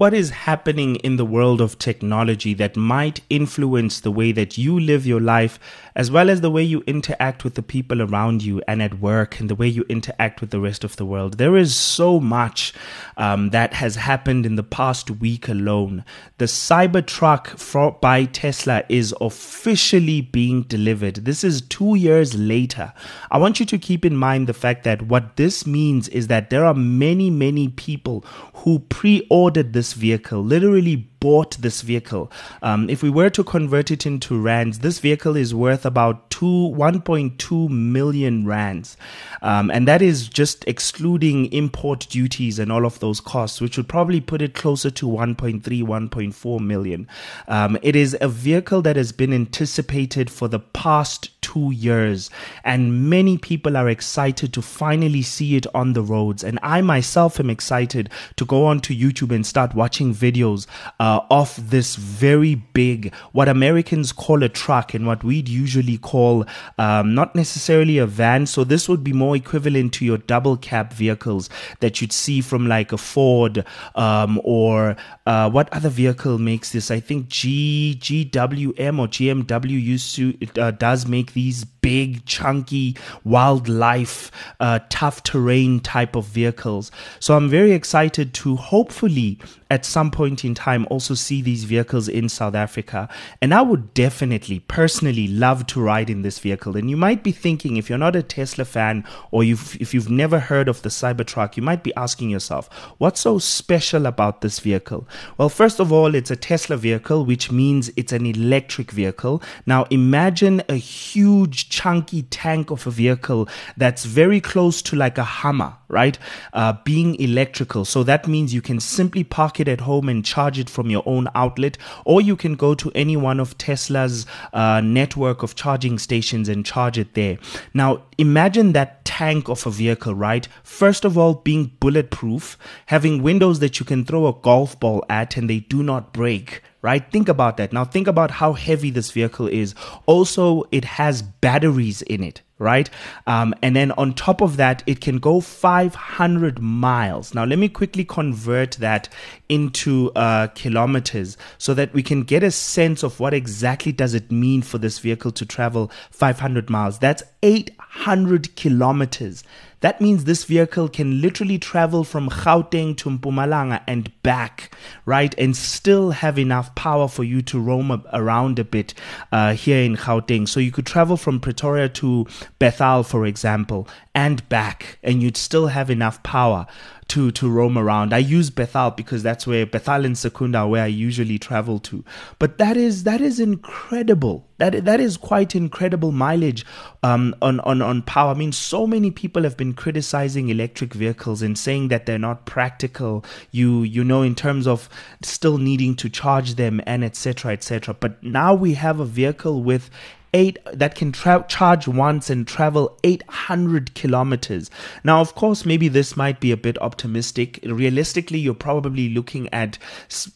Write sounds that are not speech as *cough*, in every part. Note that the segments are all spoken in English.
what is happening in the world of technology that might influence the way that you live your life, as well as the way you interact with the people around you and at work, and the way you interact with the rest of the world. There is so much um, that has happened in the past week alone. The Cybertruck by Tesla is officially being delivered. This is two years later. I want you to keep in mind the fact that what this means is that there are many, many people who pre ordered this vehicle, literally bought this vehicle. Um, if we were to convert it into rands, this vehicle is worth about two, 1.2 million rands. Um, and that is just excluding import duties and all of those costs, which would probably put it closer to 1.3, 1.4 million. Um, it is a vehicle that has been anticipated for the past two years, and many people are excited to finally see it on the roads. And I myself am excited to go onto YouTube and start watching videos. Uh, uh, this very big, what Americans call a truck and what we'd usually call um, not necessarily a van. So this would be more equivalent to your double cab vehicles that you'd see from like a Ford um, or uh, what other vehicle makes this? I think G GWM or GMW used to uh, does make these big, chunky, wildlife, uh, tough terrain type of vehicles. So I'm very excited to hopefully at some point in time also see these vehicles in South Africa. And I would definitely, personally, love to ride in this vehicle. And you might be thinking, if you're not a Tesla fan or you've, if you've never heard of the Cybertruck, you might be asking yourself, what's so special about this vehicle? Well, first of all, it's a Tesla vehicle, which means it's an electric vehicle. Now, imagine a huge chunky tank of a vehicle that's very close to like a Hummer, right? Uh, being electrical. So that means you can simply park it at home and charge it from your own outlet, or you can go to any one of Tesla's uh, network of charging stations and charge it there. Now, imagine that tank of a vehicle, right? First of all, being bulletproof, having windows that you can throw a golf ball at and they do not break right? Think about that. Now, think about how heavy this vehicle is. Also, it has batteries in it, right? Um, and then on top of that, it can go 500 miles. Now, let me quickly convert that into uh, kilometers so that we can get a sense of what exactly does it mean for this vehicle to travel 500 miles. That's 800 kilometers. That means this vehicle can literally travel from Gauteng to Mpumalanga and back, right? And still have enough power for you to roam around a bit uh, here in Gauteng. So you could travel from Pretoria to Bethal, for example, and back, and you'd still have enough power to to roam around. I use Bethal because that's where Bethal and Secunda where I usually travel to. But that is that is incredible. That that is quite incredible mileage um, on on on power. I mean, so many people have been criticizing electric vehicles and saying that they're not practical. You you know, in terms of still needing to charge them and etc. etc. But now we have a vehicle with eight that can tra- charge once and travel 800 kilometers. Now, of course, maybe this might be a bit optimistic. Realistically, you're probably looking at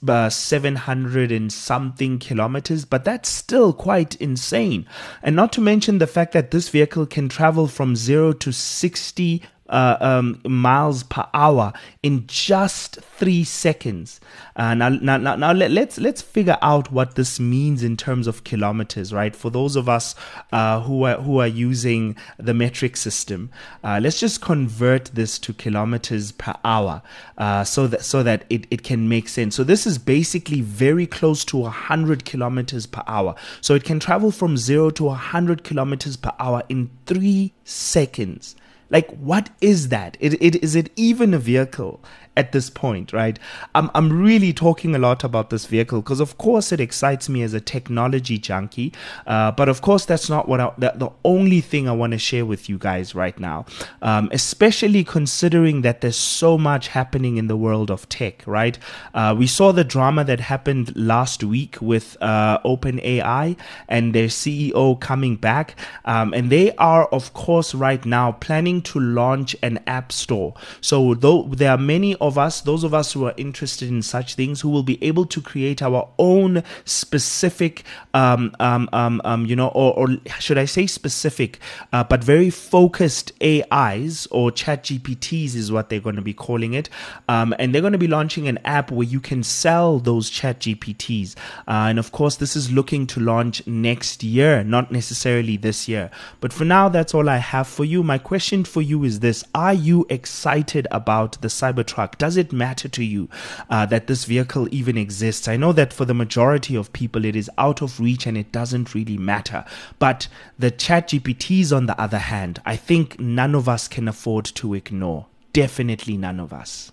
uh, 700 and something kilometers, but that's still quite insane. And not to mention the fact that this vehicle can travel from 0 to 60 uh, um, miles per hour in just three seconds. Uh, now, now, now, now let, us let's, let's figure out what this means in terms of kilometers, right? For those of us uh, who are who are using the metric system, uh, let's just convert this to kilometers per hour, uh, so that so that it, it can make sense. So this is basically very close to hundred kilometers per hour. So it can travel from zero to hundred kilometers per hour in three seconds. Like, what is that? It, it, is it even a vehicle? At this point, right? I'm, I'm really talking a lot about this vehicle because, of course, it excites me as a technology junkie. Uh, but of course, that's not what I, the, the only thing I want to share with you guys right now, um, especially considering that there's so much happening in the world of tech, right? Uh, we saw the drama that happened last week with uh, OpenAI and their CEO coming back. Um, and they are, of course, right now planning to launch an app store. So, though there are many of us, those of us who are interested in such things, who will be able to create our own specific, um, um, um, um you know, or, or, should I say specific, uh, but very focused AIs or chat GPTs is what they're going to be calling it. Um, and they're going to be launching an app where you can sell those chat GPTs. Uh, and of course, this is looking to launch next year, not necessarily this year. But for now, that's all I have for you. My question for you is this Are you excited about the Cybertruck? Does it matter to you uh, that this vehicle even exists? I know that for the majority of people, it is out of reach and it doesn't really matter. But the chat GPTs, on the other hand, I think none of us can afford to ignore. Definitely none of us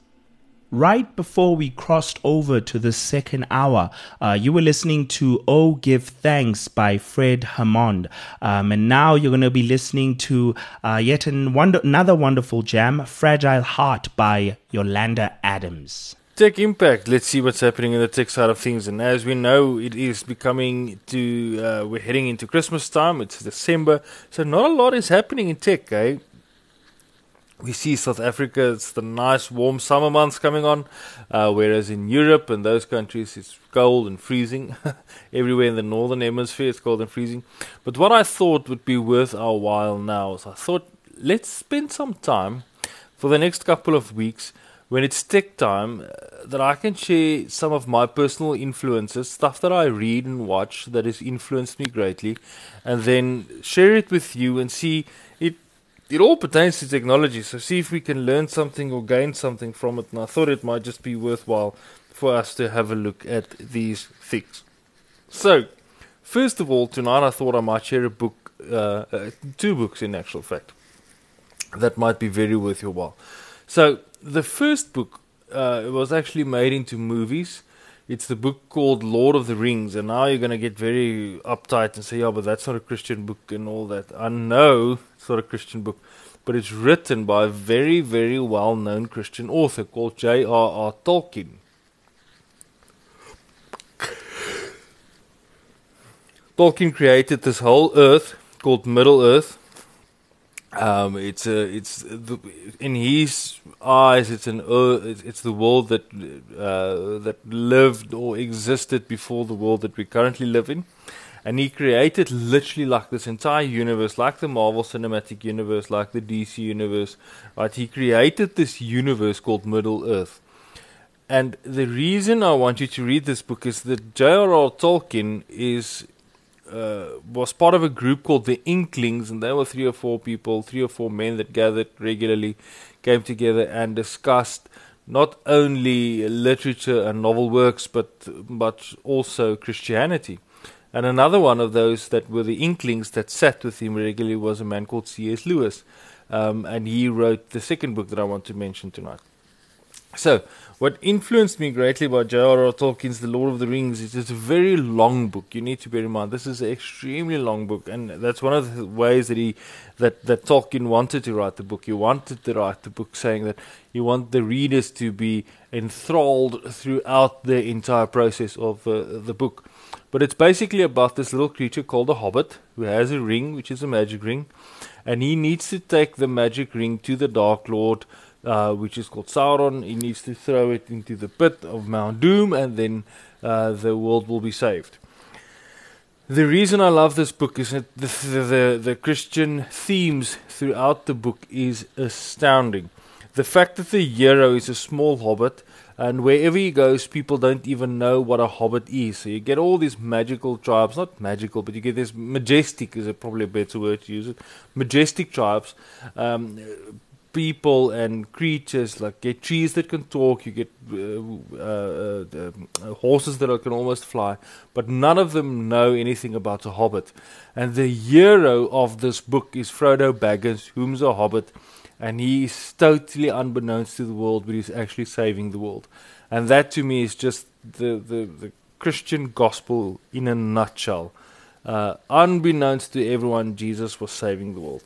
right before we crossed over to the second hour, uh, you were listening to Oh Give Thanks by Fred Hammond. Um, and now you're going to be listening to uh, yet an wonder- another wonderful jam, Fragile Heart by Yolanda Adams. Tech impact. Let's see what's happening in the tech side of things. And as we know, it is becoming to uh, we're heading into Christmas time. It's December, so not a lot is happening in tech. Eh? We see South Africa, it's the nice warm summer months coming on, uh, whereas in Europe and those countries it's cold and freezing. *laughs* Everywhere in the northern hemisphere it's cold and freezing. But what I thought would be worth our while now is I thought let's spend some time for the next couple of weeks when it's tech time uh, that I can share some of my personal influences, stuff that I read and watch that has influenced me greatly, and then share it with you and see it all pertains to technology. So see if we can learn something or gain something from it. And I thought it might just be worthwhile for us to have a look at these things. So, first of all, tonight I thought I might share a book, uh, uh, two books in actual fact, that might be very worth your while. So, the first book uh, was actually made into movies. It's the book called Lord of the Rings, and now you're going to get very uptight and say, "Yeah, but that's not a Christian book and all that." I know it's not a Christian book, but it's written by a very, very well known Christian author called J.R.R. Tolkien. Tolkien created this whole earth called Middle Earth. Um, it's a, it's the, in his eyes, it's an earth, it's the world that uh, that lived or existed before the world that we currently live in and he created literally like this entire universe, like the Marvel Cinematic Universe, like the DC Universe. Right? He created this universe called Middle Earth. And the reason I want you to read this book is that J.R.R. Tolkien is uh, was part of a group called the Inklings, and there were three or four people, three or four men that gathered regularly, came together and discussed not only literature and novel works, but but also Christianity. And another one of those that were the inklings that sat with him regularly was a man called C.S. Lewis. Um, and he wrote the second book that I want to mention tonight. So, what influenced me greatly about J.R.R. Tolkien's The Lord of the Rings is it's a very long book. You need to bear in mind this is an extremely long book, and that's one of the ways that he that that Tolkien wanted to write the book. He wanted to write the book saying that you want the readers to be enthralled throughout the entire process of uh, the book. But it's basically about this little creature called a hobbit who has a ring, which is a magic ring, and he needs to take the magic ring to the Dark Lord, uh, which is called Sauron. He needs to throw it into the pit of Mount Doom, and then uh, the world will be saved. The reason I love this book is that the, the, the Christian themes throughout the book is astounding. The fact that the hero is a small hobbit and wherever he goes, people don't even know what a hobbit is. So you get all these magical tribes, not magical, but you get this majestic, is probably a better word to use it, majestic tribes. Um, people and creatures like get trees that can talk you get uh, uh, uh, horses that can almost fly but none of them know anything about a hobbit and the hero of this book is Frodo Baggins whom's a hobbit and he is totally unbeknownst to the world, but he's actually saving the world. And that to me is just the, the, the Christian gospel in a nutshell. Uh, unbeknownst to everyone, Jesus was saving the world.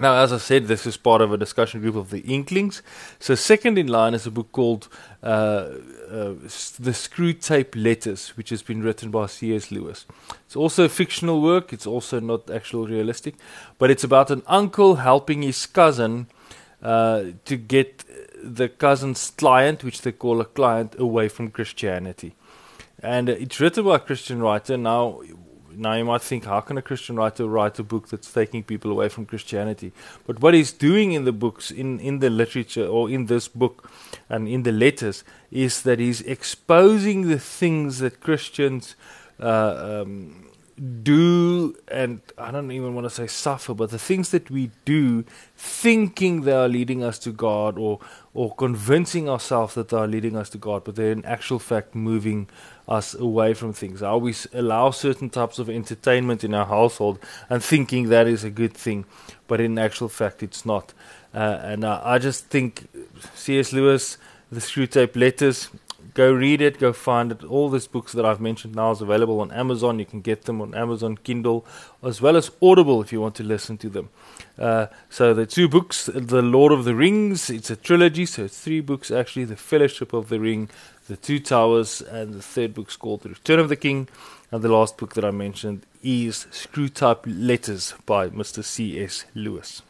Now, as I said, this is part of a discussion group of the Inklings. So, second in line is a book called uh, uh, The Screwtape Letters, which has been written by C.S. Lewis. It's also a fictional work, it's also not actual realistic, but it's about an uncle helping his cousin uh, to get the cousin's client, which they call a client, away from Christianity. And uh, it's written by a Christian writer. Now, now you might think, how can a Christian writer write a book that's taking people away from Christianity? But what he's doing in the books, in, in the literature, or in this book, and in the letters, is that he's exposing the things that Christians uh, um, do, and I don't even want to say suffer, but the things that we do, thinking they are leading us to God, or or convincing ourselves that they are leading us to God, but they're in actual fact moving us away from things. How we allow certain types of entertainment in our household and thinking that is a good thing, but in actual fact it's not. Uh, and uh, I just think C.S. Lewis, the Screwtape Letters, go read it, go find it. All these books that I've mentioned now is available on Amazon. You can get them on Amazon Kindle as well as Audible if you want to listen to them. Uh, so the two books, The Lord of the Rings, it's a trilogy, so it's three books actually. The Fellowship of the Ring, The Two Towers, and the third book's called The Return of the King. And the last book that I mentioned is Screwtape Letters by Mr. C.S. Lewis.